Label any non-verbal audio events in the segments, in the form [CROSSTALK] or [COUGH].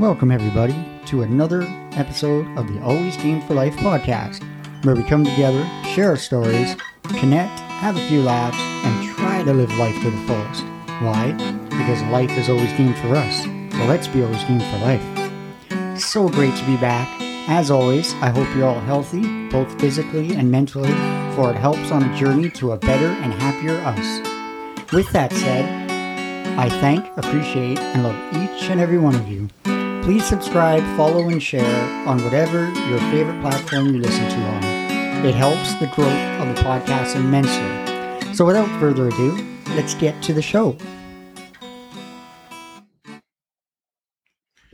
Welcome, everybody, to another episode of the Always Game for Life podcast, where we come together, share our stories, connect, have a few laughs, and try to live life to the fullest. Why? Because life is always game for us, so let's be always game for life. So great to be back. As always, I hope you're all healthy, both physically and mentally, for it helps on a journey to a better and happier us. With that said, I thank, appreciate, and love each and every one of you. Please subscribe, follow, and share on whatever your favorite platform you listen to on. It helps the growth of the podcast immensely. So without further ado, let's get to the show.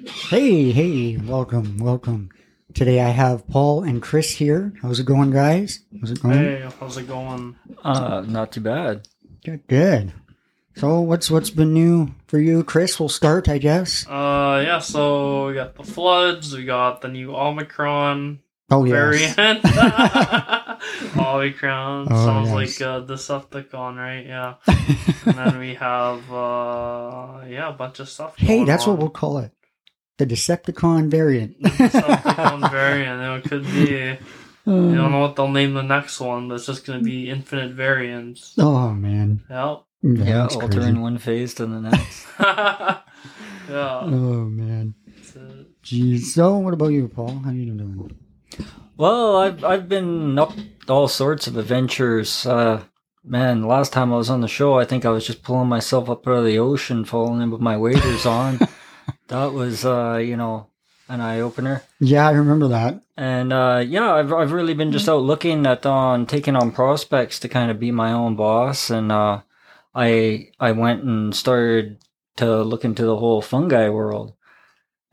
Hey, hey, welcome, welcome. Today I have Paul and Chris here. How's it going, guys? How's it going? Hey, how's it going? Uh, not too bad. Good, good. So what's what's been new for you, Chris? We'll start, I guess. Uh, yeah. So we got the floods. We got the new Omicron Oh yes. variant. [LAUGHS] [LAUGHS] Omicron Oh, sounds yes. like uh, Decepticon, right? Yeah. and then we have uh, yeah, a bunch of stuff. hey, going that's on. what we'll call it. The Decepticon variant. The Decepticon variant. It could be. I don't know what they'll name the next one, but it's just gonna be infinite variants. oh man. Yep. Yeah, that's altering crazy. one phase to the next. [LAUGHS] [LAUGHS] yeah. Oh man. It's, Jeez. So what about you, Paul? How you doing? well, I've I've been up all sorts of adventures. Uh, man, last time I was on the show, I think I was just pulling myself up out of the ocean, falling in with my waders on. [LAUGHS] that was, uh, you know, an eye opener. Yeah, I remember that. And uh, yeah, I've I've really been just out looking at on taking on prospects to kind of be my own boss, and uh, I I went and started to look into the whole fungi world.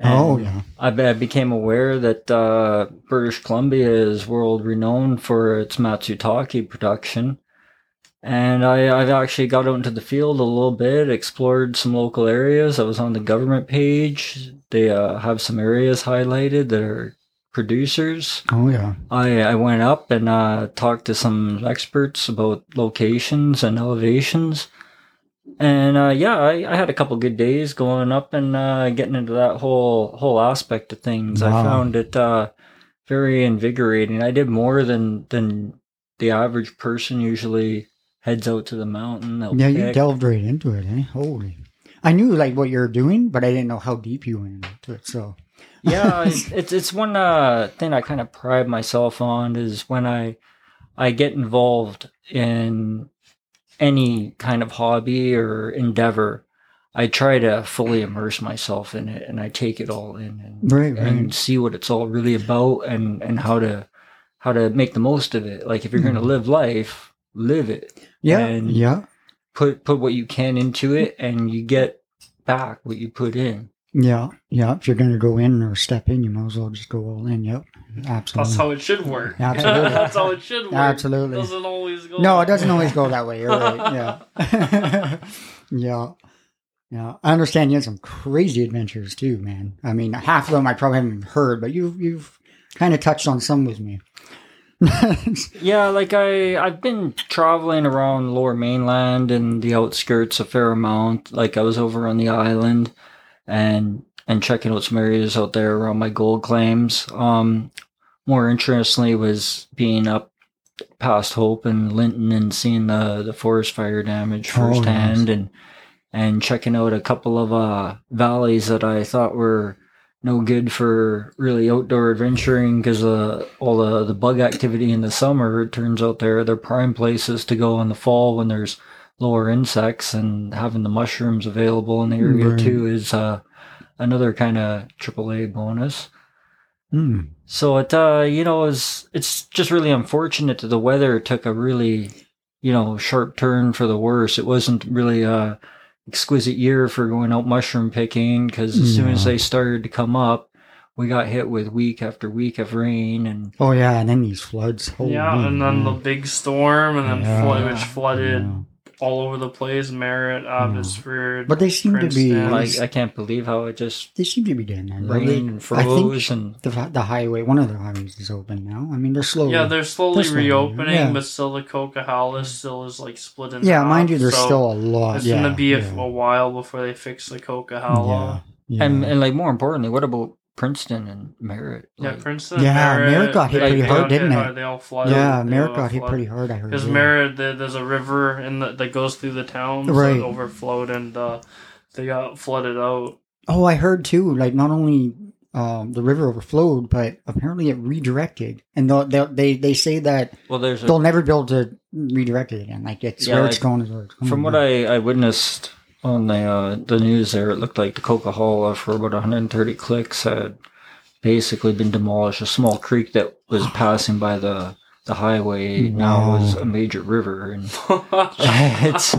oh yeah. I, I became aware that uh, British Columbia is world renowned for its Matsutake production. And I, I've actually got out into the field a little bit, explored some local areas. I was on the government page. They uh, have some areas highlighted that are producers. Oh yeah. I, I went up and uh, talked to some experts about locations and elevations. And uh, yeah, I, I had a couple good days going up and uh, getting into that whole whole aspect of things. I found it uh, very invigorating. I did more than than the average person usually heads out to the mountain. Yeah, you delved right into it, eh? Holy. I knew like what you were doing, but I didn't know how deep you went into it. So yeah, [LAUGHS] it's it's, one uh, thing I kind of pride myself on is when I I get involved in any kind of hobby or endeavor, I try to fully immerse myself in it and I take it all in and, Right, right. and see what it's all really about and and how to how to make the most of it. Like if you're going to live life, live it. yeah, And- yeah, Put put what you can into it and you get back what you put in. Yeah, yeah. If you're gonna go in or step in, you might as well just go all in. Yep, absolutely. That's how it should work. [LAUGHS] Absolutely. That's how it should work. Absolutely. doesn't always go. No, that it doesn't way. always go that way. You're right. Yeah. [LAUGHS] yeah. Yeah. I understand you had some crazy adventures too, man. I mean, half of them I probably haven't heard, but you've you've kind of touched on some with me. [LAUGHS] Yeah, like I I've been traveling around Lower Mainland and the outskirts a fair amount. Like I was over on the island and and checking out some areas out there around my gold claims. Um, more interestingly was being up past Hope and Lytton and seeing the the forest fire damage Oh, firsthand nice. and and checking out a couple of uh valleys that I thought were no good for really outdoor adventuring because uh, all the, the bug activity in the summer it turns out they're they're prime places to go in the fall when there's lower insects and having the mushrooms available in the area Right. too is uh, another kind of AAA bonus. Hmm. So it uh you know is it's just really unfortunate that the weather took a really you know sharp turn for the worse. It wasn't really a exquisite year for going out mushroom picking because as soon as they started to come up, we got hit with week after week of rain and Oh yeah, and then these floods. Holy yeah, and then the big storm, and then Yeah. flood, which flooded Yeah. All over the place. Merritt, hmm. Abbotsford. But they seem to be Princeton. I, I can't believe how it just they seem to be doing that. rained They- and I think froze and the the highway, one of the highways is open now. I mean, they're slowly. yeah, they're slowly This one, reopening, yeah. but still the Coquihalla still is like split in yeah, half, mind you, there's so still a lot. It's yeah, gonna be a, yeah. a while before they fix the Coquihalla. Yeah. And and like more importantly, what about Princeton and Merritt? Yeah, Princeton. Yeah, Merritt, Merritt got hit they- pretty they hard, didn't it? hard. They all flooded. yeah, Merritt got hit pretty hard. I heard. Because yeah. Merritt, there- there's a river in the, that goes through the town, so Right. it overflowed and uh, they got flooded out. Oh, I heard too. Like not only um, the river overflowed, but apparently it redirected, and they'll, they'll, they they say that well, there's they'll never be able to redirect it again. Like it's Yeah, where it's going is where it's going. From what I, I witnessed on the uh, the news there, it looked like the Coquihalla for about 130 clicks had basically been demolished. A small creek that was [SIGHS] passing by the the highway now is a major river, and [LAUGHS] it's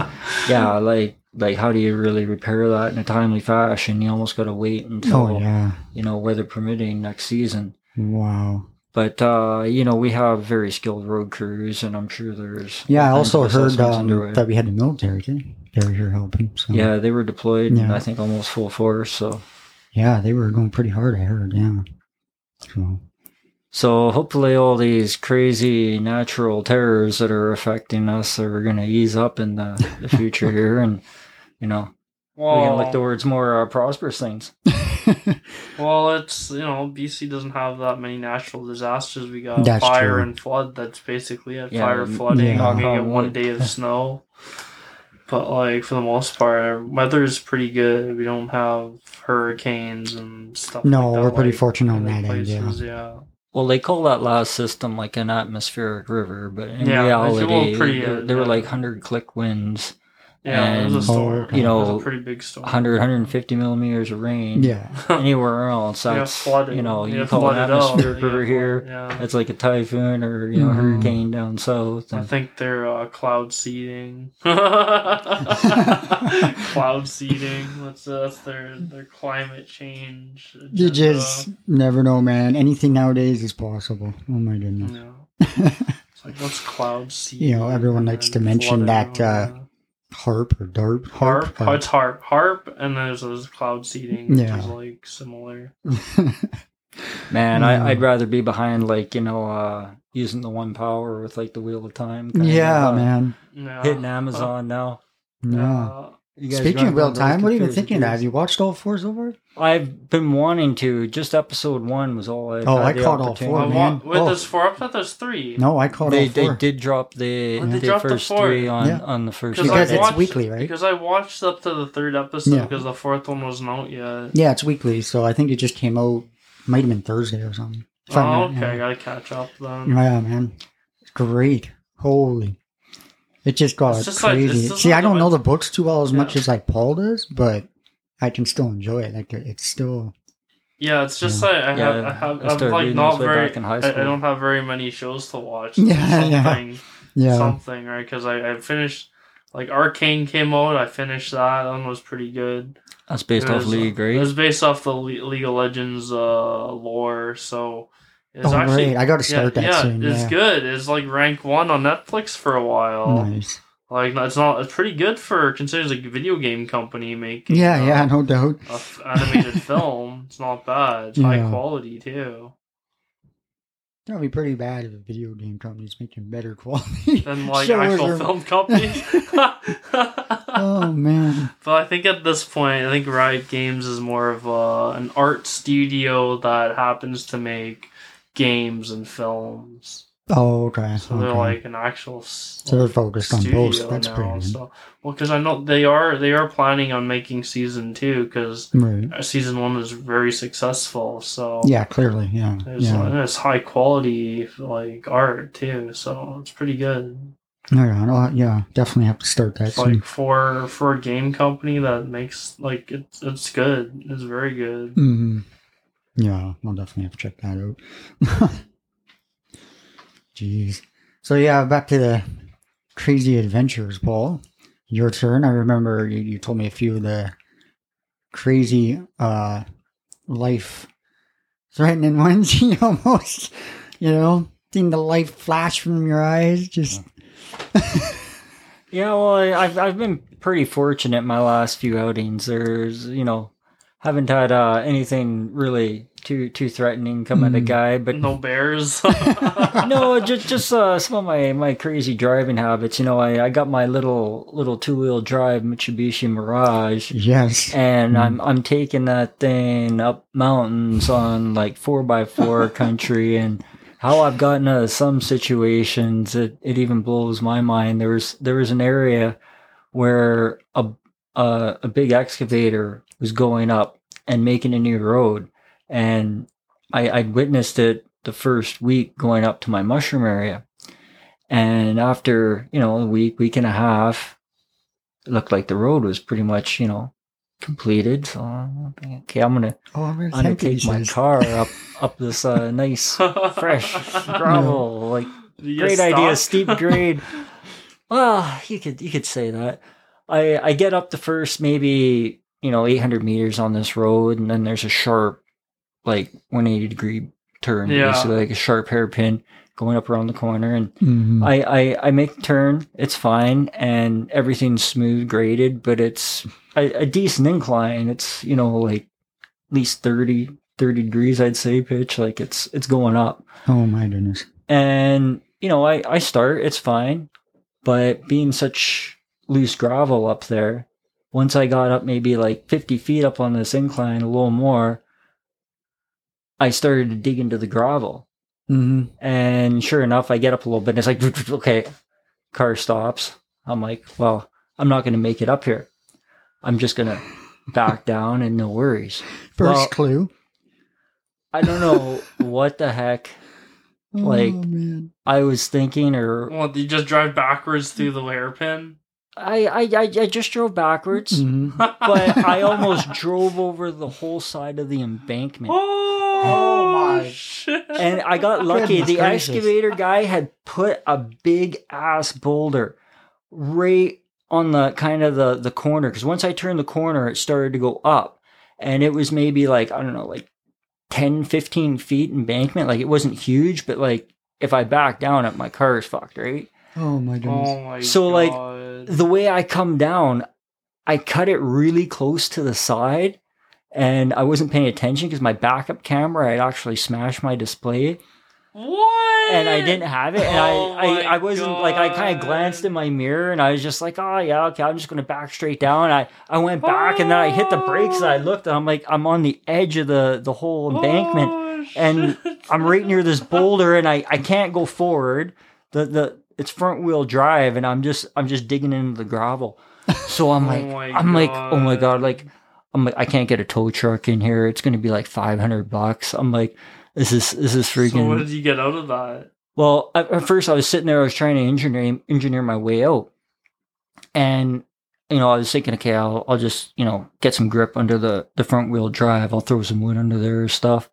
yeah, like like how do you really repair that in a timely fashion? You almost got to wait until Oh yeah! you know weather permitting next season. Wow. But uh, you know we have very skilled road crews, and I'm sure there's Yeah, I also heard um, that we had the military too. They were here helping. So. Yeah, they were deployed. and Yeah. I think almost full force. So, Yeah, they were going pretty hard. I heard. Yeah. So so hopefully, all these crazy natural terrors that are affecting us are going to ease up in the, the [LAUGHS] future here, and you know we can look Well, towards more uh, prosperous things. [LAUGHS] well, it's you know BC doesn't have that many natural disasters. We got That's fire true. and flood. That's basically it. Yeah, fire, flooding. yeah. We get one day of snow. But like for the most part, our weather is pretty good. We don't have hurricanes and stuff. No, like that, we're pretty like fortunate on other that end, yeah. yeah. Well, they call that last system like an atmospheric river, but in Yeah, it's reality, pretty, uh, there were yeah. like hundred click winds, Yeah, it was a And, storm. you It know, was a pretty big storm. 100, 150 millimeters of rain. yeah. [LAUGHS] Anywhere else, Yeah, that's flooded. you know you Yeah, call an flooded out. atmospheric Yeah, here. Yeah. It's like a typhoon or you know Mhm. hurricane down south. I think they're uh, cloud seeding. [LAUGHS] [LAUGHS] cloud seeding. That's uh, that's their their climate change. You just never know, man. Anything nowadays is possible. Oh my goodness. No. It's like what's cloud seeding? You know, everyone likes to mention that, uh, yeah. HAARP or DARP. HAARP. uh, it's HAARP. HAARP, and there's there's cloud seeding, which Yeah. is like similar. [LAUGHS] man, Mm. I, I'd rather be behind like you know uh, using the one power with like the wheel of time. kind yeah, of, uh, man. Yeah. Hitting Amazon now. Yeah. Uh, You guys Speaking of real those time, what are you even thinking of? Have you watched all four so far? I've been wanting to. Just episode one was all I. Oh, had I the caught all four, I man. wa- wait, Oh. there's four. I thought there's three. No, I caught They all they did drop the, Oh, they the dropped the four. three on Yeah. on the first. Because Because I it's watched, weekly, right? Because I watched up to the third episode Yeah. because the fourth one wasn't out yet. Yeah, it's weekly, so I think it just came out. Might have been Thursday or something. If I'm Oh, not- okay. I gotta catch up then. Yeah, man. It's great. Holy. It just got It's just crazy. it's just See, I don't know the books too well as much as like Paul does, but I can still enjoy it. Like it's still Yeah, it's just Yeah. like I have, Yeah, I have, I I'm like not very. back in high I, I don't have very many shows to watch. [LAUGHS] Yeah, yeah. something, yeah. something, right? Because I, I finished like Arcane came out. I finished that. That one was pretty good. That's based It off was, League, right? It was based off the Le- League of Legends uh, lore, so it's Oh, actually great. I got to yeah, start that yeah, soon. it's yeah. good. It's like rank one on Netflix for a while. Nice. Like it's not. It's pretty good for considering it's a video game company making. Yeah, uh, yeah, no doubt. a f- animated [LAUGHS] film. It's not bad. It's high quality too. That'd be pretty bad if a video game company's making better [LAUGHS] quality. Than like actual or- film companies. [LAUGHS] Oh man. But I think at this point, I think Riot Games is more of a, an art studio that happens to make games and films. Oh, okay. So they're like an actual. so they're focused on both. That's now, pretty good. So, well, because I know they are they are planning on making season two because Right. season one was very successful. So Yeah, clearly. Yeah. There's, yeah. and it's high quality like art too, so it's pretty good. Yeah, no, yeah, definitely have to start that It's like for for a game company that makes like it's it's good. It's very good. hmm Yeah, I'll definitely have to check that out. Jeez. So yeah, back to the crazy adventures, Paul. Your turn. I remember you, you told me a few of the crazy uh life threatening [LAUGHS] ones. you almost you know, seeing the life flash from your eyes. Just Yeah, well, I've I've been pretty fortunate my last few outings. There's you know haven't had uh, anything really too too threatening come at a Mm. guy, but No bears. [LAUGHS] [LAUGHS] no, just just uh, some of my my crazy driving habits. You know, I, I got my little little two wheel drive Mitsubishi Mirage, Yes. and I'm I'm taking that thing up mountains on like four by four [LAUGHS] country, and how I've gotten out of some situations, it, it even blows my mind. There was there was an area where a a, a big excavator was going up and making a new road, and I I'd witnessed it the first week going up to my mushroom area, and after you know a week week and a half, it looked like the road was pretty much you know completed. So okay, I'm gonna Oh, I'm I'm gonna take my car [LAUGHS] up up this uh, nice fresh [LAUGHS] gravel like great get idea steep [LAUGHS] grade. Well you could you could say that. I i get up the first maybe you know 800 meters on this road and then there's a sharp like 180 degree turn Yeah. basically like a sharp hairpin going up around the corner and Mhm. I, I I make the turn. It's fine, and everything's smooth graded, but it's a, a decent incline. It's you know like at least 30, 30 degrees, I'd say pitch. Like it's it's going up, oh my goodness. and you know I I start. It's fine, but being such loose gravel up there, once I got up maybe like fifty feet up on this incline, a little more, I started to dig into the gravel. hmm And sure enough, I get up a little bit and it's like, [LAUGHS] okay, car stops. I'm like, well, I'm not going to make it up here. I'm just going to back down and no worries. First Well- clue. I don't know [LAUGHS] what the heck Like- oh, man. I was thinking, or Well, you just drive backwards through the hairpin? I, I, I, I just drove backwards, Mhm. [LAUGHS] but I almost drove over the whole side of the embankment. Oh, Oh my- shit. And I got lucky. Goodness the gracious. excavator guy had put a big ass boulder right on the kind of the the corner because once I turned the corner, it started to go up, and it was maybe like I don't know, like 10, 15 feet embankment. Like it wasn't huge, but like if I back down, it my car is fucked, right? Oh my goodness. oh my So, like, God. The way I come down, I cut it really close to the side. And I wasn't paying attention because my backup camera had actually smashed my display. what? and I didn't have it, and Oh I, I, I wasn't like I kind of glanced in my mirror, and I was just like, oh yeah, okay, I'm just gonna back straight down. I I went back, and then I hit the brakes, and I looked, and I'm like, I'm on the edge of the the whole embankment, Oh, and. I'm right near this boulder, and I I can't go forward. The the it's front wheel drive, and I'm just I'm just digging into the gravel. So I'm [LAUGHS] Oh like my I'm like oh my God. god, like I'm like I can't get a tow truck in here. It's gonna be like 500 bucks. I'm like. This is this is freaking. So what did you get out of that? Well, at, at first I was sitting there, I was trying to engineer engineer my way out, and you know I was thinking, okay, I'll I'll just you know get some grip under the the front wheel drive. I'll throw some wood under there stuff,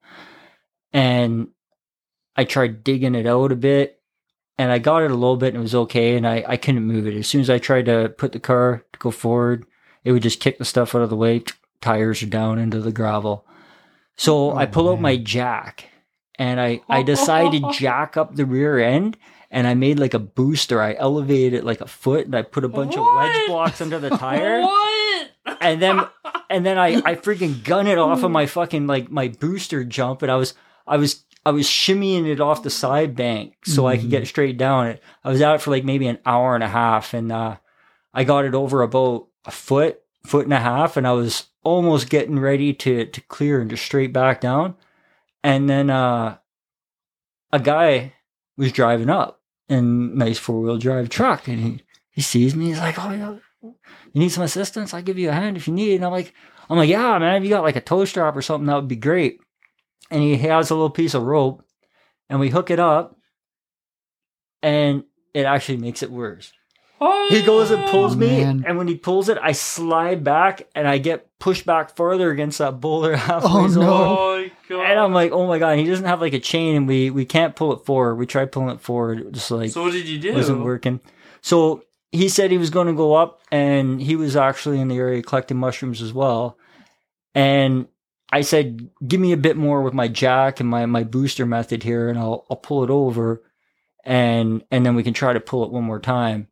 and I tried digging it out a bit, and I got it a little bit, and it was okay, and I I couldn't move it. As soon as I tried to put the car to go forward, it would just kick the stuff out of the way. Tires are down into the gravel. So oh, I Oh, pull out my jack and I, I decided to [LAUGHS] jack up the rear end and I made like a booster. I elevated it like a foot and I put a bunch of wedge blocks under the [LAUGHS] tire. What? And then [LAUGHS] and then I, I freaking gun it off of my fucking like my booster jump and I was I was I was shimmying it off the side bank so I could get straight down it. I was out for like maybe an hour and a half and uh I got it over about a foot, foot and a half, and I was almost getting ready to to clear and just straight back down. And then uh a guy was driving up in nice four wheel drive truck and he, he sees me, he's like, Oh yeah, you need some assistance? I'll give you a hand if you need. It. And I'm like, I'm like, yeah, man, if you got like a tow strap or something, that would be great. And he has a little piece of rope and we hook it up and it actually makes it worse. He goes and pulls oh, me, man. and when he pulls it, I slide back and I get pushed back further against that boulder [LAUGHS] halfway. Oh, no. Oh my god! And I'm like, oh my god, and he doesn't have like a chain, and we we can't pull it forward. We tried pulling it forward, it just like so what did you do? wasn't working. So he said he was going to go up, and he was actually in the area collecting mushrooms as well. And I said, "Give me a bit more with my jack and my my booster method here, and I'll I'll pull it over, and and then we can try to pull it one more time."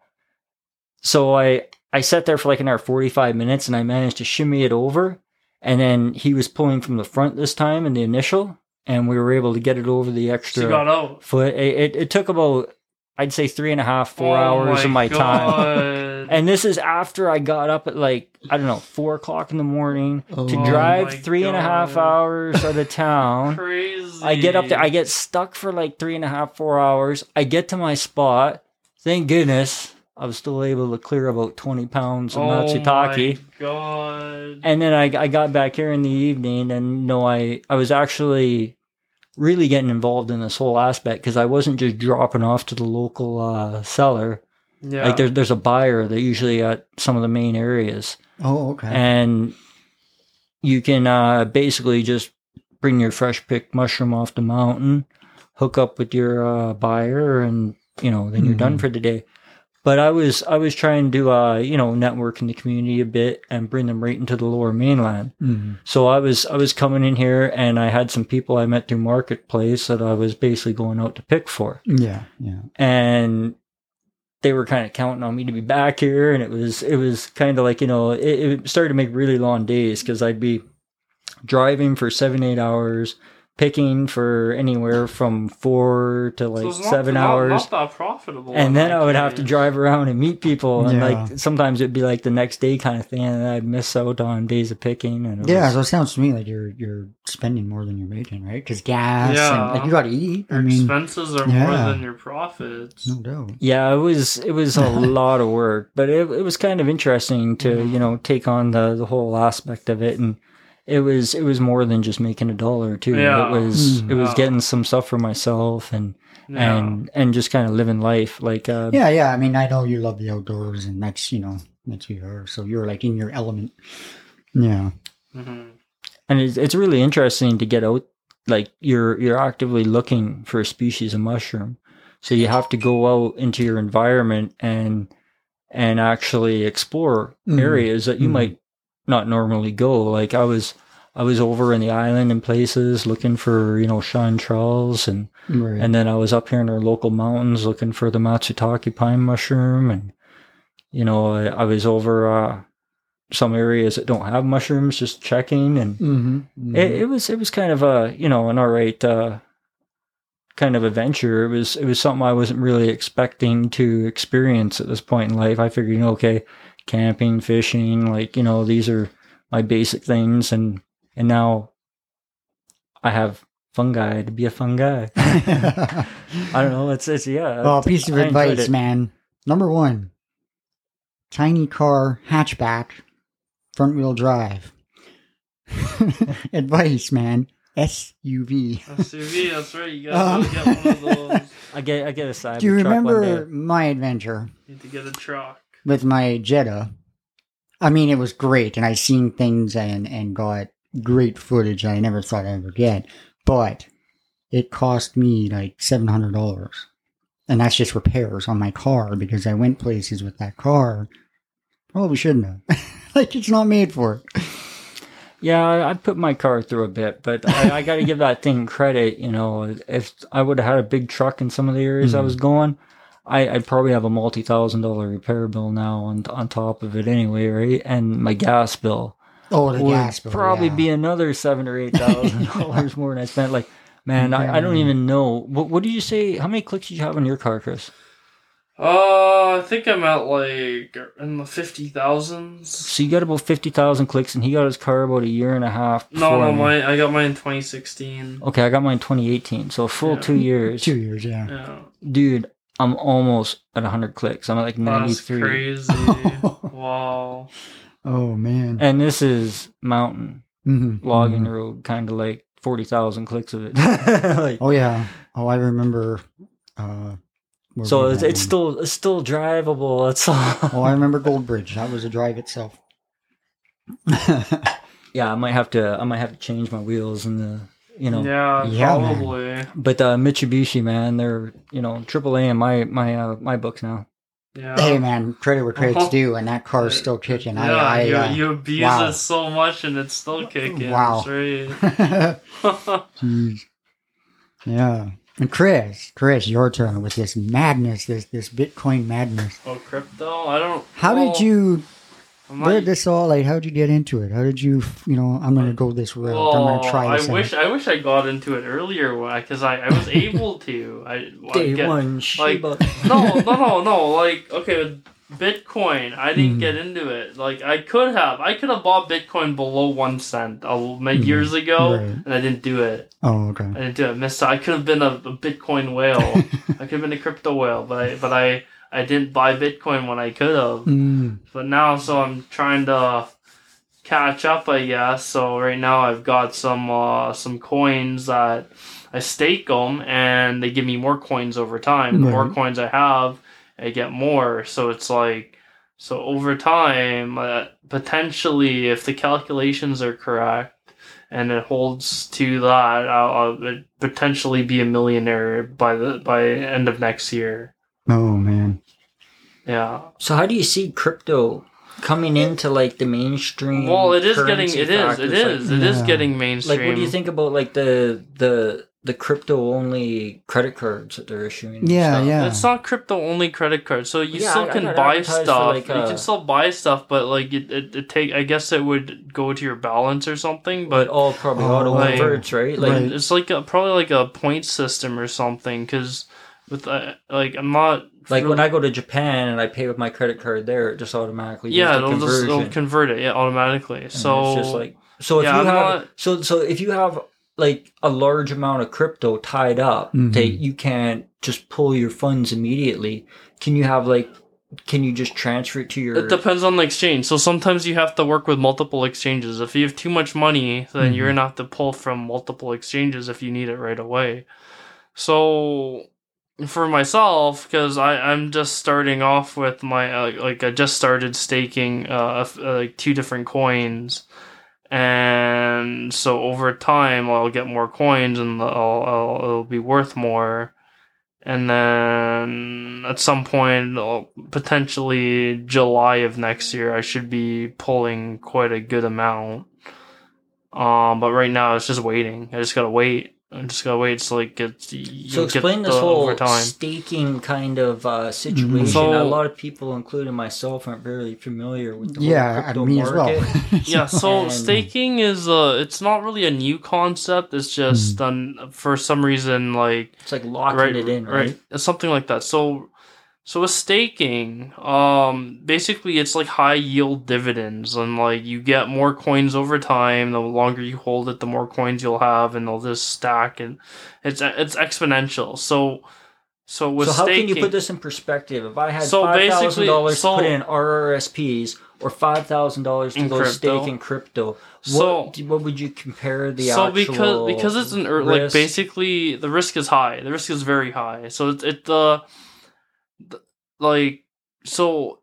So I I sat there for like an hour, forty five minutes, and I managed to shimmy it over, and then he was pulling from the front this time in the initial, and we were able to get it over the extra you got out. foot. It, it, it took about, I'd say, three and a half, four Oh hours of my time. And this is after I got up at like, I don't know, four o'clock in the morning to Oh drive my three and a half God. hours out of town. [LAUGHS] Crazy. I get up there, I get stuck for like three and a half, four hours. I get to my spot. Thank goodness I was still able to clear about 20 pounds of oh Matsutake. my god. And then I, I got back here in the evening and no, I, I was actually really getting involved in this whole aspect because I wasn't just dropping off to the local uh, seller. yeah. Like there's there's a buyer that usually at some of the main areas, Oh, okay. and you can uh, basically just bring your fresh picked mushroom off the mountain, hook up with your uh, buyer, and you know then you're done Mhm. for the day. But I was I was trying to uh, you know network in the community a bit and bring them right into the lower mainland. Mhm. So I was I was coming in here and I had some people I met through marketplace that I was basically going out to pick for Yeah, yeah. and they were kind of counting on me to be back here and it was it was kind of like you know it, it started to make really long days because i'd be driving for seven eight hours picking for anywhere from four to like it's not- seven not- hours Not that profitable. and then that i would have to drive around and meet people and Yeah. like sometimes it'd be like the next day kind of thing and i'd miss out on days of picking and Yeah, was- so it sounds to me like you're you're spending more than you're making, right? Because gas Yeah. and like you got to eat. Your I mean, expenses are yeah. more than your profits. no doubt. Yeah, it was it was a [LAUGHS] lot of work, but it it was kind of interesting to Mhm. you know take on the the whole aspect of it, and it was it was more than just making a dollar too. Yeah. It was Mm. it was Yeah. getting some stuff for myself and Yeah. and and just kind of living life like uh, Yeah, yeah. I mean, I know you love the outdoors, and that's you know that's who you are. So you're like in your element. Yeah. Mhm. and it's it's really interesting to get out like you're you're actively looking for a species of mushroom, so you have to go out into your environment and and actually explore Mhm. areas that you Mhm. might not normally go. Like I was, I was over in the island in places looking for you know chanterelles, and Right. and then I was up here in our local mountains looking for the matsutake pine mushroom, and you know I, I was over uh, some areas that don't have mushrooms, just checking, and mm-hmm. it, it was it was kind of a you know an all right. Uh, kind of adventure it was it was something i wasn't really expecting to experience at this point in life i figured you know okay camping fishing like you know these are my basic things and and now i have fungi to be a fun guy [LAUGHS] i don't know it's it's yeah well, a piece of I advice, man. Number one, tiny car hatchback, front wheel drive. [LAUGHS] advice, man. SUV. SUV, that's right. You Um, gotta get one of those. [LAUGHS] i get i get a side Do you truck one remember day. my adventure Need to get a truck. With my Jetta? I mean, it was great, and I seen things and and got great footage I never thought I'd ever get. But it cost me like seven hundred dollars, and that's just repairs on my car because I went places with that car. Probably shouldn't have. [LAUGHS] like it's not made for it. Yeah, I, I put my car through a bit, but I, I got to give that thing credit. You know, if I would have had a big truck in some of the areas I Mhm. was [LAUGHS] going, I, I'd probably have a multi thousand dollar repair bill now on on top of it anyway, right? And my gas bill Oh, the would gas bill. probably yeah. be another seven or eight thousand [LAUGHS] dollars more than I spent. Like, man, I, I don't even know. What, what did you say? How many clicks did you have on your car, Chris? Uh, I think I'm at like in the fifty thousands. So you got about fifty thousand clicks, and he got his car about a year and a half. No, no, me. mine. I got mine in 2016. Okay, I got mine in 2018, so a full Yeah. two years. two years. Yeah. Yeah, dude, I'm almost at 100 clicks. I'm at like 93. that's 93. crazy. [LAUGHS] wow. Oh man. And this is mountain Mhm, logging mhm. road, kind of like 40,000 clicks of it. [LAUGHS] like, Oh yeah. Oh, I remember. Uh, so it's, it's still it's still drivable. It's all. Oh, I remember [LAUGHS] Gold Bridge. That was a drive itself. yeah, I might have to I might have to change my wheels and the you know. Yeah, Yeah, man. probably. But uh, Mitsubishi, man, they're you know AAA in my my uh, my books now. Yeah. hey man, credit where credit's Uh-huh. due, and that car's still kicking. Yeah, I, you, I, you abuse wow. it so much and it's still kicking. Wow. Uh, right. Jeez. yeah. And Chris, Chris, your turn with this madness, this this Bitcoin madness. oh, crypto? I don't. How well, did you I'm Where not- did this all like? How did you get into it? How did you, you know, I'm gonna go this route. I'm gonna try this. I wish I wish I got into it earlier because I, I was able to. I, [LAUGHS] Day get- one, like, Shiba. no, no, no, no. Like, okay, Bitcoin, I didn't Mhm. get into it. Like, I could have. I could have bought Bitcoin below one cent uh, many Mhm. years ago, Right. and I didn't do it. Oh, okay. I didn't do it. Missed. I could have been a, a Bitcoin whale. [LAUGHS] I could have been a crypto whale, but I, but I, I didn't buy Bitcoin when I could have. Mm, But now, so I'm trying to catch up, I guess. So right now, I've got some uh, some coins that I stake them, and they give me more coins over time. The more coins I have, I get more. So it's like, so over time, uh, potentially, if the calculations are correct. And it holds to that. I'll, I'll potentially be a millionaire by the by end of next year. Oh man. Yeah. So how do you see crypto coming into like the mainstream? Well, it is getting currency it is factors? it is Like, it is Yeah. getting mainstream. like, what do you think about like the the the crypto only credit cards that they're issuing? Yeah, stuff? yeah. It's not crypto only credit cards, so you Yeah, still I- I can got buy stuff. like, you uh, can still buy stuff, but like it, it, it take. I guess it would go to your balance or something. But But all probably Oh, auto like- converts, right? Like, Right. it's like a, probably like a point system or something. Because with uh, like I'm not like when I go to Japan and I pay with my credit card there, it just automatically yeah it'll just it'll convert it yeah automatically. And So it's just like so if Yeah, you I'm have not- so so if you have like a large amount of crypto tied up Mhm. that you can't just pull your funds immediately, can you have like can you just transfer it to your It depends on the exchange. So sometimes you have to work with multiple exchanges. If you have too much money, then you're Mhm. gonna have to pull from multiple exchanges if you need it right away. So for myself, because I'm just starting off with my uh, like I just started staking uh, uh, like two different coins, and so over time I'll get more coins and I'll, I'll it'll be worth more and then at some point, uh, potentially July of next year, I should be pulling quite a good amount. Um, but right now it's just waiting. I just gotta wait. I just gotta wait. It's like it's you So get explain this the whole overtime. staking kind of uh, situation. Mm-hmm. So- a lot of people, including myself, aren't very familiar with the Yeah, I crypto me as well. [LAUGHS] yeah so And- staking is uh it's not really a new concept it's just Hmm. um, for some reason like It's like locking right, it in, right? It's something like that. So, so with staking, um, basically it's like high yield dividends, and like you get more coins over time. The longer you hold it, the more coins you'll have, and they'll just stack, and it's it's exponential. So, so with So how staking, can you put this in perspective? If I had So five thousand dollars so- put in RRSPs or five thousand dollars to In go crypto. stake in crypto, So- what, would you compare the so because because it's an ear- like risk? basically the risk is high. The risk is very high. So it's it uh, th- like so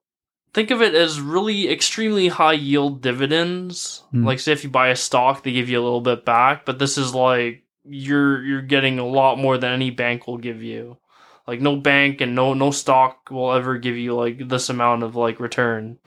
think of it as really extremely high yield dividends. Hmm. Like say if you buy a stock, they give you a little bit back, but this is like you're you're getting a lot more than any bank will give you. Like no bank and no no stock will ever give you like this amount of like return.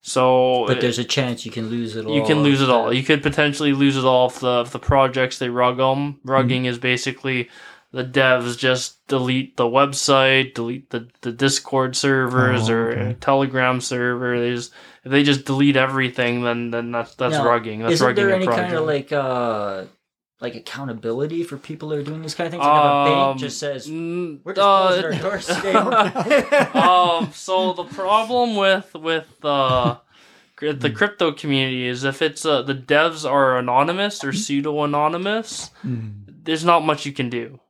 So but it- there's a chance you can lose it all. you can lose it all. You could potentially lose it all if the if the projects they rug them. Mm-hmm. Rugging is basically the devs just delete the website, delete the, the Discord servers Oh, or. Telegram server. They just if they just delete everything, then then that's that's Now, rugging. That's rugging. Isn't rugging there any project. kind of like uh like accountability for people that are doing these kind of things? Like if a bank Um, just says we're just uh, closing our doors today. um, so the problem with with uh, the Hmm. crypto community is if it's uh, the devs are anonymous or pseudo anonymous, Mm. there's not much you can do.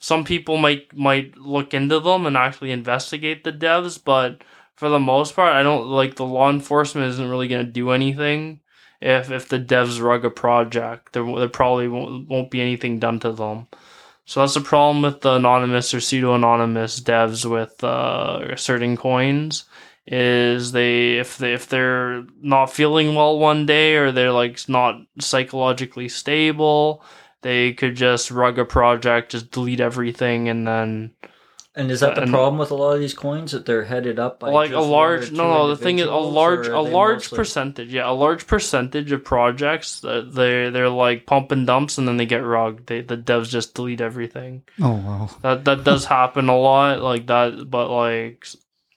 Some people might might look into them and actually investigate the devs, but for the most part, I don't like the law enforcement isn't really going to do anything. If if the devs rug a project, there there probably won't, won't be anything done to them. So that's the problem with the anonymous or pseudo anonymous devs with uh, certain coins is they if they if they're not feeling well one day or they're like not psychologically stable, they could just rug a project, just delete everything, and then and is that the And- problem with a lot of these coins that they're headed up by like a just one large or no no the thing is a large a large mostly- percentage yeah a large percentage of projects that they they're like pump and dumps and then they get rugged. They the devs just delete everything. Oh wow. That that does happen a lot like that, but like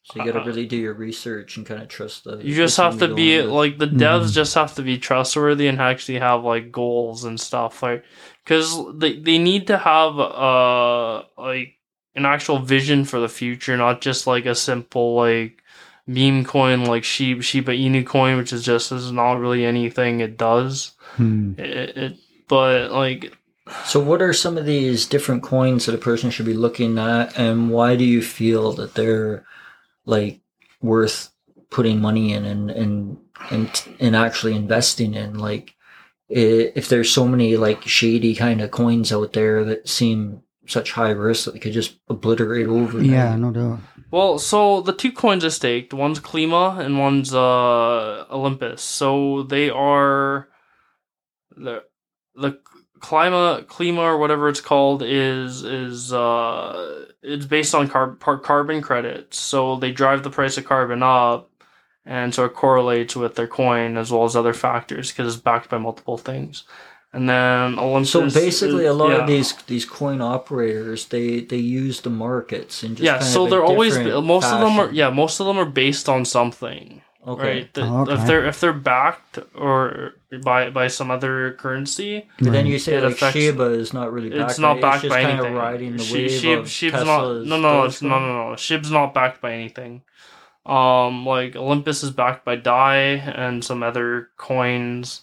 So you got to Uh, really do your research and kind of trust the. You just have to be with. like the devs Mhm. just have to be trustworthy and actually have like goals and stuff like because they they need to have uh like an actual vision for the future, not just like a simple like meme coin like Shiba Shiba Inu coin, which is just is not really anything it does. Hmm. It, it but like So, what are some of these different coins that a person should be looking at, and why do you feel that they're like worth putting money in and and and and actually investing in? Like, i- if there's so many like shady kind of coins out there that seem such high risk that they could just obliterate over. Yeah, no doubt. Well, so the two coins are staked. One's Klima and one's uh Olympus. So they are the the Klima Klima or whatever it's called is is uh it's based on car- par- carbon credits. So they drive the price of carbon up, and so it correlates with their coin as well as other factors because it's backed by multiple things. And then Olympus. So basically, is- a lot yeah. of these these coin operators they they use the markets and just yeah, kind so of they're always different most of them are yeah most of them are based on something. okay. right? The- Oh, okay. If they're if they're backed or by by some other currency, But then you say It like affects- Shiba is not really backed it's not by, backed it's by just kind anything. of riding the Shi- wave Shib- of Shib's Tesla's not no no it's, Dogecoin. no no no Shib's not backed by anything. Um, like Olympus is backed by Dai and some other coins,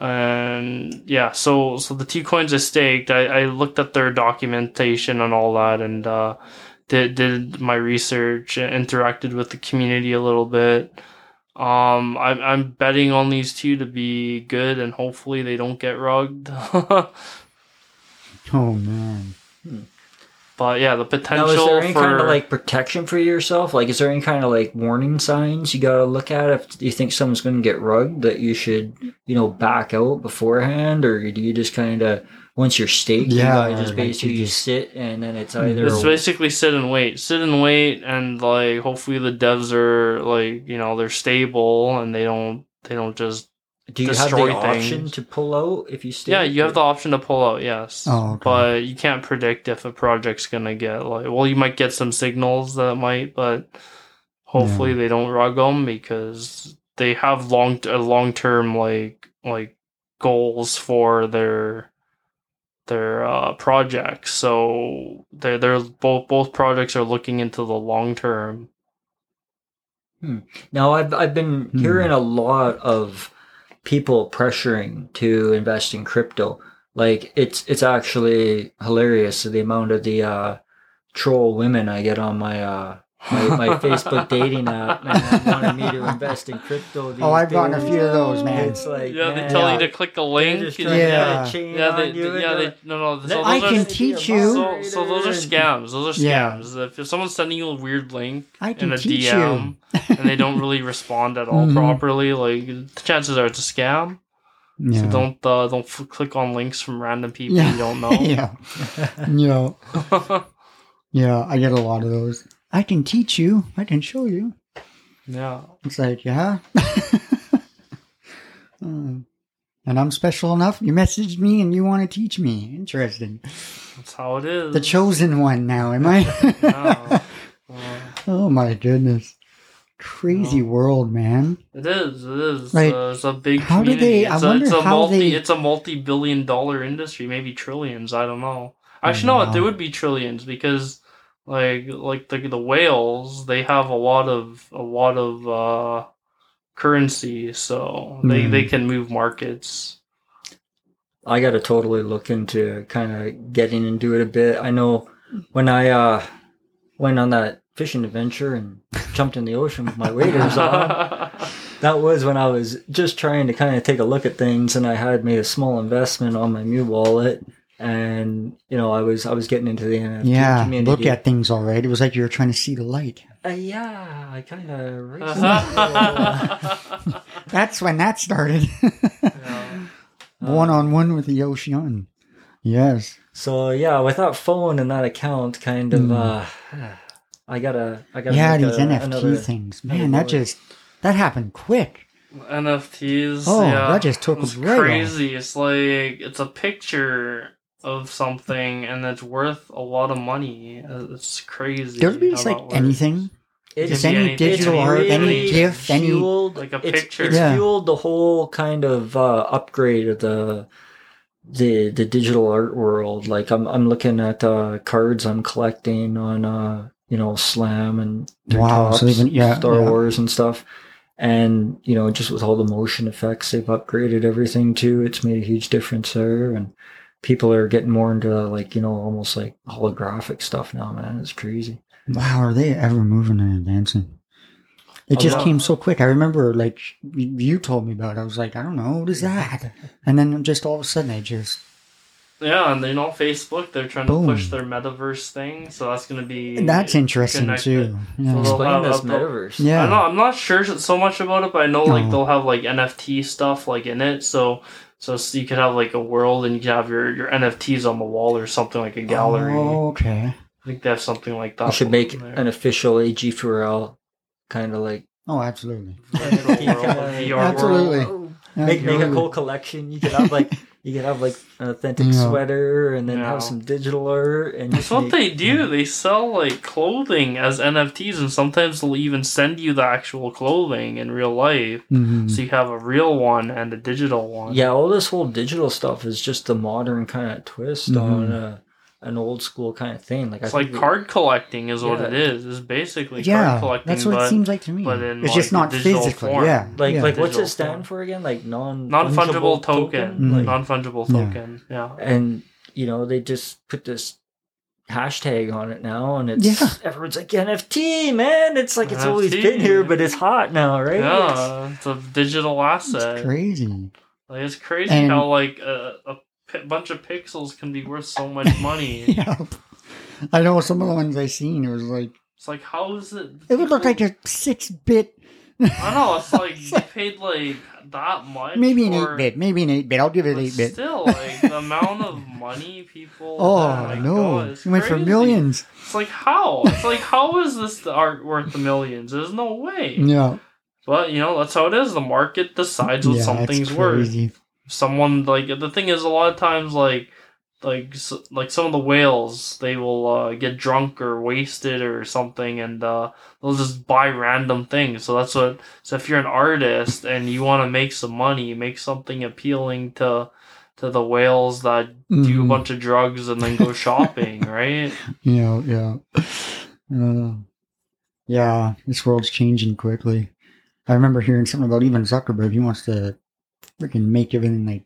and yeah. So so the two coins I staked. I, I looked at their documentation and all that, and uh, did did my research, interacted with the community a little bit. Um, I'm I'm betting on these two to be good, and hopefully they don't get rugged. [LAUGHS] Oh man. But yeah, the Now, potential is there any for kind of like protection for yourself? Like, is there any kind of like warning signs you gotta look at if you think someone's going to get rugged that you should, you know, back out beforehand, or do you just kind of once you're staked, Yeah, you gotta just like you basically just- sit and then it's mm-hmm. either It's basically sit and wait, sit and wait, and like hopefully the devs are like you know they're stable and they don't they don't just do you have the destroy option things. to pull out if you stay? yeah you have the option to pull out yes Oh, okay. but you can't predict if a project's gonna get like well you might get some signals that might but hopefully they don't rug them because they have long a long term like like goals for their their uh, projects so they're they're both both projects are looking into the long term Now I've I've been Hmm. hearing a lot of people pressuring to invest in crypto. Like it's it's actually hilarious the amount of the uh, troll women I get on my uh, my, my Facebook dating app and wanting me to invest in crypto. These Oh, I've gotten a few of those, man. It's like yeah they tell Yeah. you to click a they're link just and- Yeah. get a chain yeah, they, on you they- yeah, they, no, no. So I can are, teach you. so, so those are scams. Those are Yeah. scams. If, if someone's sending you a weird link in a DM and they don't really [LAUGHS] respond at all Mhm. properly, like the chances are it's a scam. Yeah. So don't uh, don't f- click on links from random people Yeah. you don't know. [LAUGHS] yeah. Yeah. [LAUGHS] Yeah. I get a lot of those. I can teach you. I can show you. yeah. It's like, yeah. Hmm. [LAUGHS] and I'm special enough. You messaged me and you want to teach me. Interesting. That's how it is. The chosen one now, am I? [LAUGHS] Yeah. [LAUGHS] Uh, oh my goodness. Crazy No. world, man. it is. It is. Like, uh, it's a big. how do they- I It's a, wonder it's a how multi. they- It's a multi-billion-dollar industry, maybe trillions. I don't know. Actually, no. wow. There would be trillions because, like, like the the whales, they have a lot of a lot of uh, currency, so they Hmm. they can move markets. I got to totally look into kind of getting into it a bit. I know when I uh, went on that fishing adventure and jumped in the ocean with my waders on, [LAUGHS] that was when I was just trying to kind of take a look at things, and I had made a small investment on my new wallet, and you know I was I was getting into the NFT Yeah. community. Look at things all right. It was like you were trying to see the light. uh, yeah, I kind of [LAUGHS] That's when that started. One on one with the ocean. Yes. So yeah, with that phone and that account, kind of, Hmm. uh, I gotta, I gotta. Yeah, these a- NFT another- things. Man, that wallet. just that happened quick. NFTs. Oh, yeah. that just took it's us right off. crazy. It's like it's a picture of something and it's worth a lot of money. Uh, It's crazy. There would be how just like anything. It's Just any it's digital art, any GIF, any- fueled, Like a it's- picture. It's, Yeah. fueled the whole kind of uh, upgrade of the the the digital art world. Like I'm I'm looking at uh, cards I'm collecting on uh you know Slam and their Wow, so even- yeah, Star yeah. Wars and stuff. And you know, just with all the motion effects, they've upgraded everything too. It's made a huge difference there, and people are getting more into like you know almost like holographic stuff now. Man, it's crazy. Wow, are they ever moving and advancing? It A just lot. came so quick. I remember, like you told me about. it. I was like, I don't know, what is that? And then just all of a sudden, I just Yeah, and you know, Facebook, they're trying Boom. to push their metaverse thing, so that's going to be. that's interesting connected. too. Yeah. So Explain this metaverse. Yeah. I know, I'm not sure so much about it, but I know like they'll have like NFT stuff like in it, so so s- you could have like a world and you could have your your NFTs on the wall or something like a gallery. Oh, okay. I think they have something like that. We should make there. an official AG4L kind of like Oh, absolutely. [LAUGHS] Virtual world, a [LAUGHS] VR Absolutely. world. make make a cool collection. You could have like [LAUGHS] you could have like an authentic Yeah. sweater and then Yeah. have some digital art and That's what make- they do. They sell like clothing as NFTs, and sometimes they'll even send you the actual clothing in real life. Mhm. So you have a real one and a digital one. Yeah, all this whole digital stuff is just the modern kind of twist Mhm. on a, an old school kind of thing. Like It's I like think card collecting is what it is. It's basically Yeah, card collecting, that's what but it seems like to me. but in, it's like, just not digital physical. form. Yeah. like yeah. like what's it stand form. for again? Like non non-fungible fungible token, Mhm. Like, non-fungible token. Yeah. and you know they just put this hashtag on it now and it's Yeah. everyone's like nft man it's like it's always been here but it's hot now right Yeah, it's a digital asset. It's crazy. Like it's crazy And- how like a, a pi- bunch of pixels can be worth so much [LAUGHS] money. yeah. I know some of the ones I seen. It was like It's like how is it? it would look like a six bit, [LAUGHS] I know it's like [LAUGHS] you paid like that much. maybe an eight bit, maybe an eight bit. I'll give it eight bit. Still, like the amount of money people. Oh my no! It went for millions. It's like how? It's like how is this the art worth the millions? There's no way. Yeah, But you know that's how it is. The market decides what yeah, something's worth. Someone like the thing is a lot of times like like like some of the whales they will uh, get drunk or wasted or something and uh, they'll just buy random things so that's what so if you're an artist and you want to make some money make something appealing to to the whales that do a Mhm. bunch of drugs and then go shopping [LAUGHS] right Yeah, yeah, uh, yeah. This world's changing quickly. I remember hearing something about even Zuckerberg. He wants to freaking make everything like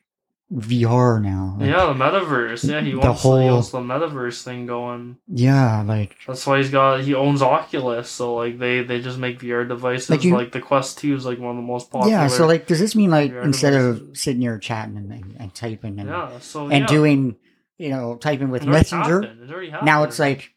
VR now. Like, yeah the metaverse yeah he wants The whole- he wants the metaverse thing going yeah, like That's why he's got he owns Oculus, so like they they just make VR devices. Like Like, the Quest Two is like one of the most popular. yeah. So like, does this mean like VR instead devices. of sitting here chatting and, and, and typing and yeah, so and yeah. doing you know typing with It Messenger? happened. It already Now it's like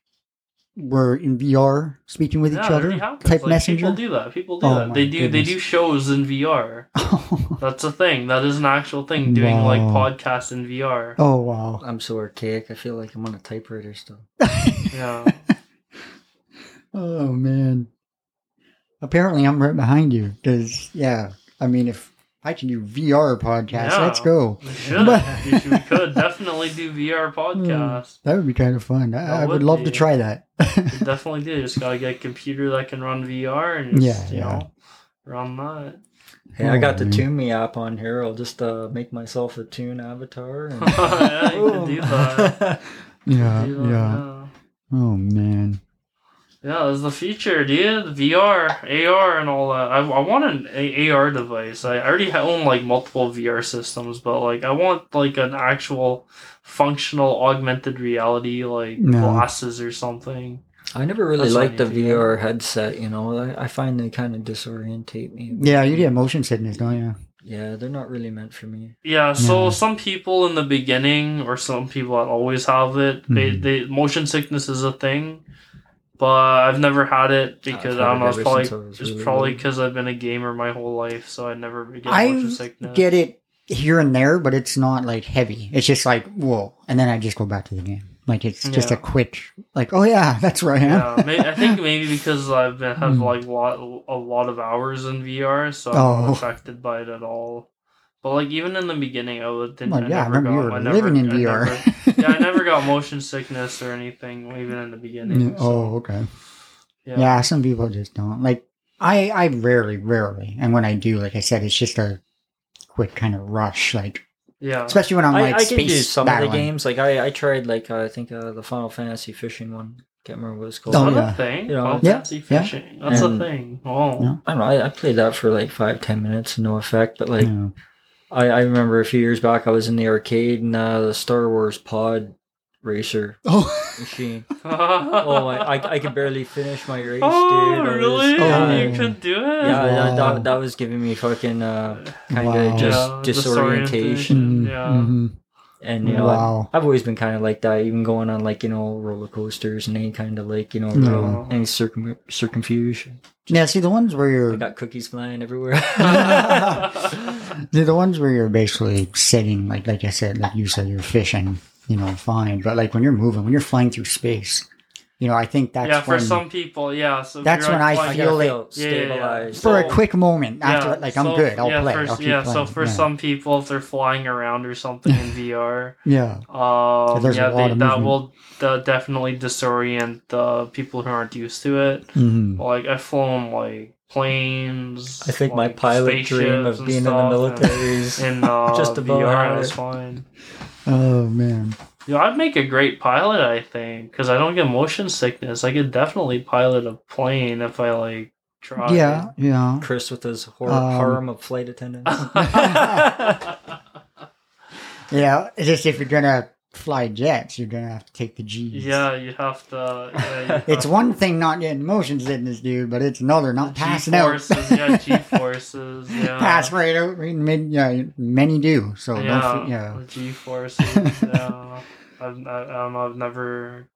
we're in VR speaking with yeah, each other. already. Type Like, Messenger. People do that. People do Oh that. They do. They do shows in VR. [LAUGHS] That's a thing. That is an actual thing. Doing like Wow. podcasts in VR. oh wow. i'm so archaic i feel like i'm on a typewriter still [LAUGHS] Yeah. [LAUGHS] Oh man. Apparently, I'm right behind you because yeah. I mean, if I can do VR podcasts, Yeah. let's go. We should. But- we, could definitely do VR [LAUGHS] podcasts. That would be kind of fun. I, I would would love be. to try that. Definitely do. Just gotta get a computer that can run VR and just, Yeah, you yeah. know run that. hey i got the Oh, man. ToonMe app on here i'll just uh make myself a tune avatar and [LAUGHS] [LAUGHS] yeah, you can do that. yeah, Do that, yeah. Oh man. Yeah, there's the future, dude. VR, AR, and all that. I, I want an a- AR device. I already own like multiple VR systems, but like I want like an actual functional augmented reality like No. glasses or something. I never really That's I liked the need get. VR headset. You know, I, I find they kind of disorientate me. Yeah, you get motion sickness, don't you? Yeah, they're not really meant for me. Yeah, so Yeah. some people in the beginning, or some people that always have it, they, Mhm. they motion sickness is a thing. But I've never had it because I've I don't know. It's probably since I it's really probably because I've been a gamer my whole life, so I never get I motion sickness. Get it here and there, but it's not like heavy. It's just like whoa, and then I just go back to the game. Like it's just Yeah. a quick, like oh yeah, [LAUGHS] that's where I am. yeah, I think maybe [LAUGHS] because I've been have Hmm. like lot a lot of hours in VR, so I'm Oh. not affected by it at all. But like even in the beginning, I would- didn't. Well, I yeah, I never remember you were I never, living in I VR. never- yeah, I never got motion sickness or anything, even in the beginning. Yeah, [LAUGHS] Oh, okay. Yeah. Yeah, some people just don't. Like I, I rarely, rarely, and when I do, like I said, it's just a quick kind of rush. Like Yeah. especially when I'm I, like I can do space some of the games. Like I, I tried like uh, I think uh, the Final Fantasy fishing one. Can't remember what it's called. Is Oh, that yeah. a thing? You know, Final yeah, Fantasy yeah. fishing. That's And- a thing. Oh. Yeah. I don't know. I, I played that for like five, ten minutes, no effect. But like, Yeah. I, I remember a few years back, I was in the arcade and uh, the Star Wars Pod Racer [LAUGHS] Oh, machine. oh, I, I, I could barely finish my race, oh, dude. I was- really? Oh. You couldn't do it? Yeah, that, Wow. that, that was giving me fucking uh, kind of Wow. just Yeah, disorientation. Mhm, Yeah. mhm. And you know, Wow. I've always been kind of like that, even going on like you know roller coasters and any kind of like you know No. any circum circumfuge. Yeah, see the ones where you're got cookies flying everywhere. [LAUGHS] [LAUGHS] They're the ones where you're basically sitting, like like I said, like you said, you're fishing, you know, fine. But like when you're moving, when you're flying through space, you know, I think that's yeah, for when, some people, yeah. So That's when I like- I feel gotta like- feel Yeah, yeah, yeah. stabilized. for a quick moment after, like I'm so- good, I'll yeah, play, For, I'll keep yeah, playing. so for yeah. some people, if they're flying around or something in [LAUGHS] VR, yeah, um, there's a yeah, lot they, of that will that definitely disorient the people who aren't used to it. Mhm. Like I've flown like planes. I think my pilot dream spaceships of and being in the stuff, military is and, [LAUGHS] and [LAUGHS] uh, just about VR had is fine. oh man, Yeah, I'd make a great pilot, I think, because I don't get motion sickness. I could definitely pilot a plane if I like tried. yeah, yeah. Kris with his hor- Um, harem of flight attendants. [LAUGHS] Yeah, it's just if you're gonna fly jets, you're gonna have to take the G's. yeah, you have to. Yeah, you [LAUGHS] It's have- one thing not getting motion sickness, dude, but it's another not passing out. G-forces, yeah, G [LAUGHS] forces, yeah. Pass right out. Mean, yeah, many do. So yeah, don't. Yeah. G forces. yeah, I've, I, um, I've never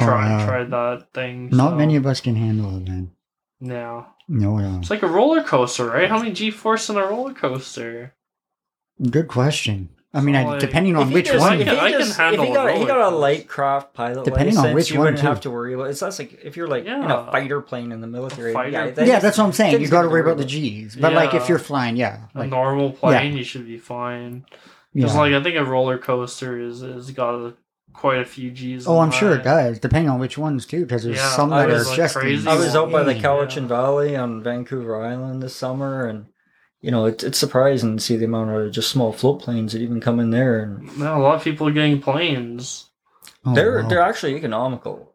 Oh, tried yeah. tried that thing. Not so, many of us can handle it, man. Yeah, No, yeah. it's like a roller coaster, right? How many G force in a roller coaster? Good question. I mean, So, I, like, depending on which just- one. I can- if he can just- handle if he got, a he got a light craft pilot Depending on license, which you one, wouldn't too. have to worry about. It's that's like if you're like in a fighter plane in the military. Fighter yeah, plane. that yeah, that's what I'm saying. You got to to worry worry about the. G's. But like if you're flying, yeah, A normal plane, you should be fine. Because yeah. like I think a roller coaster is is got a, quite a few G's. Oh, I'm sure it does, depending on which ones too. Because there's Yeah, some that was, are like, just. crazy I was out by the Yeah. Cowichan Valley on Vancouver Island this summer, and you know it's it's surprising to see the amount of just small float planes that even come in there, and Yeah, a lot of people are getting planes. Oh, they're wow. they're actually economical.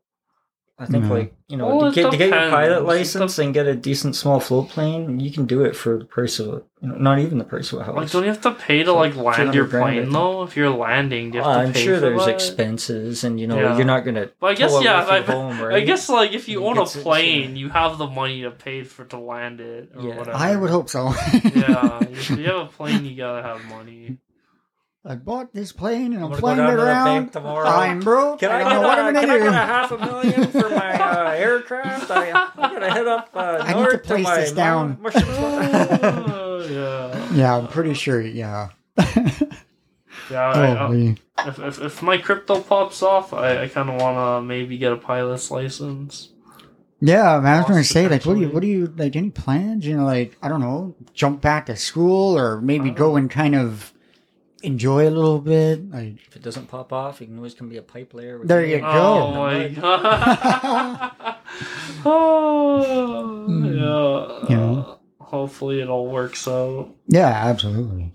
I think Yeah. like you know Well, to get, to get your pilot It license and get a decent small float plane, you can do it for the price of you know not even the price of a house. Like, don't you have to pay to So, like land your 200 grand, plane think. though? If you're landing, do you have Uh, to I'm pay sure for there's that? expenses, and you know Yeah. you're not gonna. But I guess yeah. I, home, I guess like if you You own a get to- plane, you have the money to pay for to land it or Yeah. whatever. I would hope so. yeah, [LAUGHS] if you have a plane, you gotta have money. I bought this plane and I'm, I'm gonna go flying down it to the around. bank tomorrow. I'm broke. Can I, don't get know what a, I'm gonna I do. get a half a million for my uh, aircraft? I, I gotta head up uh, [LAUGHS] I need to north place my this down. mom- my- Oh, yeah, Yeah, I'm pretty sure. Yeah. [LAUGHS] yeah. I, I, if, if if my crypto pops off, I, I kind of want to maybe get a pilot's license. Yeah, man, I was gonna say, like, what do you, what do you, like, any plans? You know, like, I don't know, jump back to school or maybe Uh, go and kind of enjoy a little bit. Like, If it doesn't pop off, you can always come be a pipe layer. with There you go. Oh my mud. god. [LAUGHS] oh, Hmm. yeah. You know? Hopefully it all works out. yeah, absolutely,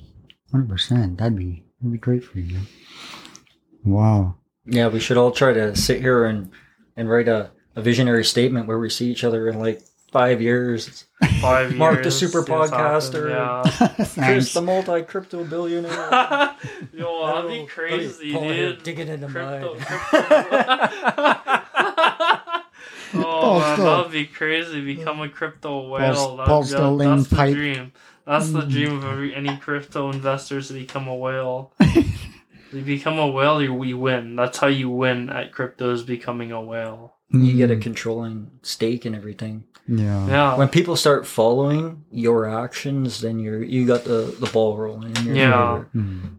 hundred percent. That'd be, that'd be great for you. Wow. Yeah, we should all try to sit here and and write a, a visionary statement where we see each other in like five years. Five Mark the super it's happened, podcaster. Yeah. [LAUGHS] [LAUGHS] Kris, the multi crypto billionaire. [LAUGHS] Yo, that'd be crazy, Paul dude. digging in the Crypto, mud. oh Paul's man, still- that'd be crazy. Become a crypto whale. Paul's- That- Paul's that- still laying that's the pipe. dream. That's the Mm. dream of every, any crypto investors to become a whale. you become a whale, you we win. That's how you win at crypto is becoming a whale. you get a Mm, controlling stake and everything. Yeah. Yeah. When people start following your actions, then you're you got the, the ball rolling. in your Yeah. favor. Mm.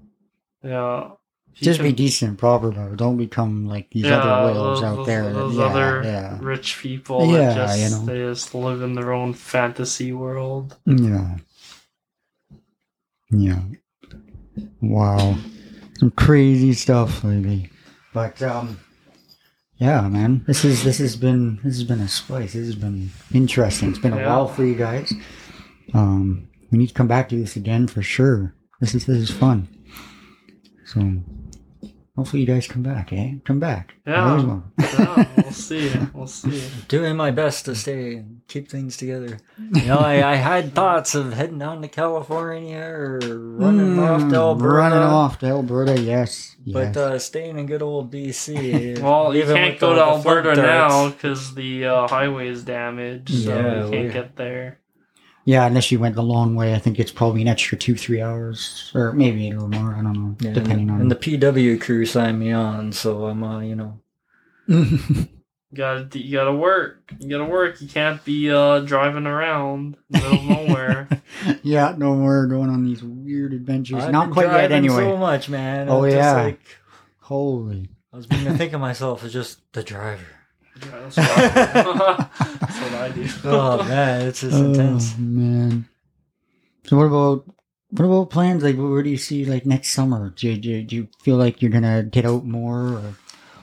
yeah. You Just be can- decent, proper though. Don't become like these Yeah, other whales those- out there. that- those yeah, other yeah, rich people Yeah, that just you know. they just live in their own fantasy world. yeah, yeah. Wow, some crazy stuff lately. But um, Yeah, man. This is this has been this has been a spice. This has been interesting. It's been a while for you guys. Um, we need to come back to this again for sure. This is this is fun. So hopefully you guys come back, eh? Come back. Yeah. yeah [LAUGHS] we'll see. We'll see. Doing my best to stay and keep things together. You know, [LAUGHS] I, I had thoughts of heading down to California or running off to Mm, Alberta. Running off to Alberta, yes. But yes. uh, staying in good old BC. [LAUGHS] Well, you can't go the- to Alberta now because the uh, highway is damaged, so Yeah, you can't get there. Yeah, unless you went the long way, I think it's probably an extra two, three hours, or maybe a little more. I don't know, Yeah, depending on. and the PW crew signed me on, so I'm, uh, you know, You [LAUGHS] gotta, you gotta work. You gotta work. You can't be uh, driving around in the middle nowhere. [LAUGHS] yeah, no more going on these weird adventures. I've Not been quite yet, driving anyway. So much, man. Oh, I'm just yeah. like, Holy. I was beginning to think of [LAUGHS] myself as just the driver. Yeah, that's, what I, [LAUGHS] that's what I do. Oh man, it's just intense. Oh, man. So what about what about plans? Like, where do you see like next summer? Do you, do you, do you feel like you're gonna get out more? Or?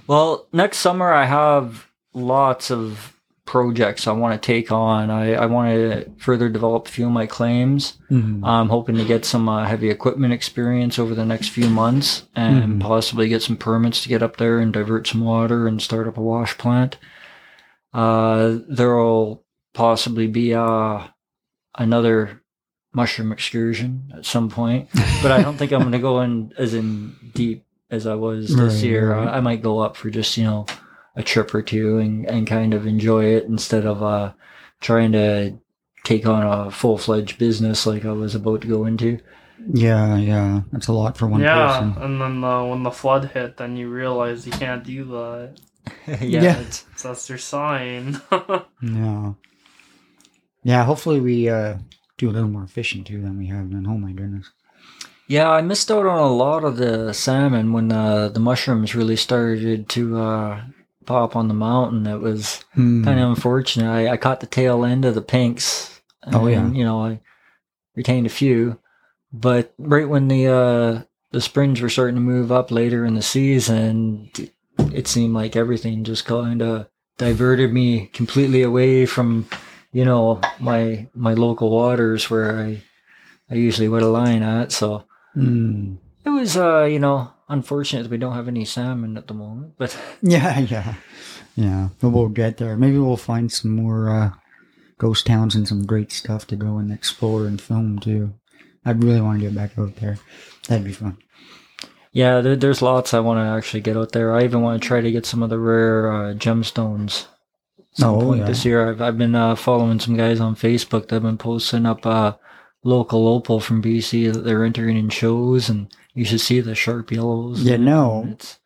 Well, next summer I have lots of projects I want to take on. I, I want to further develop a few of my claims. Mhm. I'm hoping to get some uh, heavy equipment experience over the next few months and Mhm. possibly get some permits to get up there and divert some water and start up a wash plant. Uh, there'll possibly be uh, another mushroom excursion at some point, [LAUGHS] but I don't think I'm going to go in as in deep as I was this Right, year. right. I, I might go up for just, you know, a trip or two and, and kind of enjoy it instead of uh, trying to take on a full fledged business like I was about to go into. Yeah, yeah, that's a lot for one yeah, person. and then uh, when the flood hit, then you realize you can't do that. [LAUGHS] yeah, Yeah. it's- So that's your sign. [LAUGHS] Yeah, yeah. Hopefully, we uh, do a little more fishing too than we have been. Oh my goodness. Yeah, I missed out on a lot of the salmon when uh, the mushrooms really started to uh, pop on the mountain. It was Hmm. kind of unfortunate. I, I caught the tail end of the pinks. Oh, yeah. You know, I retained a few, but right when the uh, the springs were starting to move up later in the season, it seemed like everything just kind of diverted me completely away from, you know, my my local waters where I I usually would a line at. So Hmm. It was, uh, you know, unfortunate that we don't have any salmon at the moment, but [LAUGHS] Yeah, yeah, yeah. But we'll get there. Maybe we'll find some more uh, ghost towns and some great stuff to go and explore and film too. I'd really want to get back out there. That'd be fun. yeah, there, there's lots I want to actually get out there. I even want to try to get some of the rare uh, gemstones. Some Oh, point yeah. This year, I've, I've been uh, following some guys on Facebook that have been posting up uh, local opal from BC that they're entering in shows, and you should see the sharp yellows. Yeah, no. It's,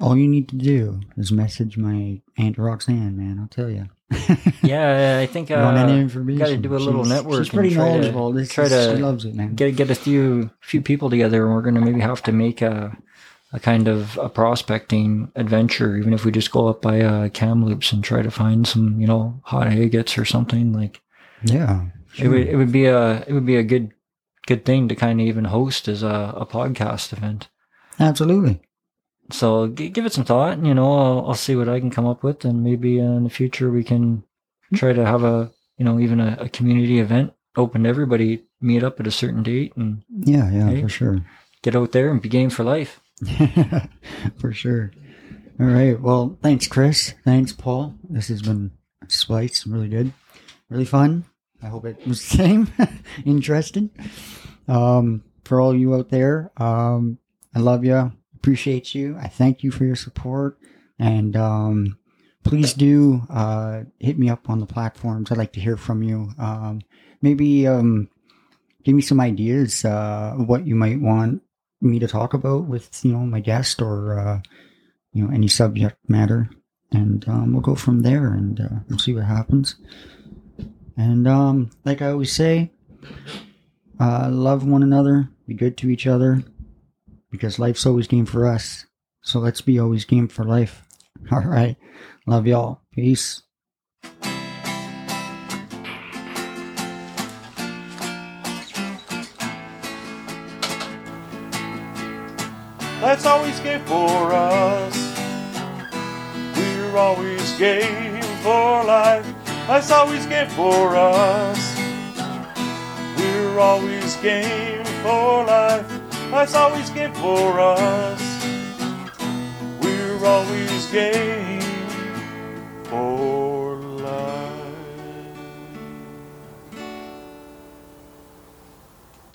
All you need to do is message my Aunt Roxanne, man. I'll tell you. [LAUGHS] yeah, I think uh, gotta do a little She's- network She's pretty to- knowledgeable. This try to she loves it, man. get get a few few people together, and we're gonna maybe have to make a a kind of a prospecting adventure, even if we just go up by uh, Kamloops and try to find some, you know, hot agates or something. Like yeah. It would mm-hmm. it would be a it would be a good good thing to kind of even host as a, a podcast event. Absolutely. So g- give it some thought, and you know, I'll, I'll see what I can come up with, and maybe in the future we can mm-hmm. try to have a you know even a, a community event open to everybody, meet up at a certain date, and Yeah, yeah, Hey. for sure. get out there and be game for life. [LAUGHS] for sure. All right. Well, thanks, Kris. Thanks, Paul. This has been spice, really good, really fun. I hope it was the [LAUGHS] same, interesting. Um, for all you out there, um, I love you, appreciate you. I thank you for your support, and um, please do uh, hit me up on the platforms. I'd like to hear from you. Um, maybe um, give me some ideas uh, what you might want me to talk about with you know my guest or uh, you know any subject matter, and um, we'll go from there and uh, we'll see what happens. And um, like I always say, uh, love one another, be good to each other, because life's always game for us. So let's be always game for life. [LAUGHS] All right, love y'all. Peace. That's always game for us. We're always game for life. Life's always game for us. We're always game for life. Life's always game for us. We're always game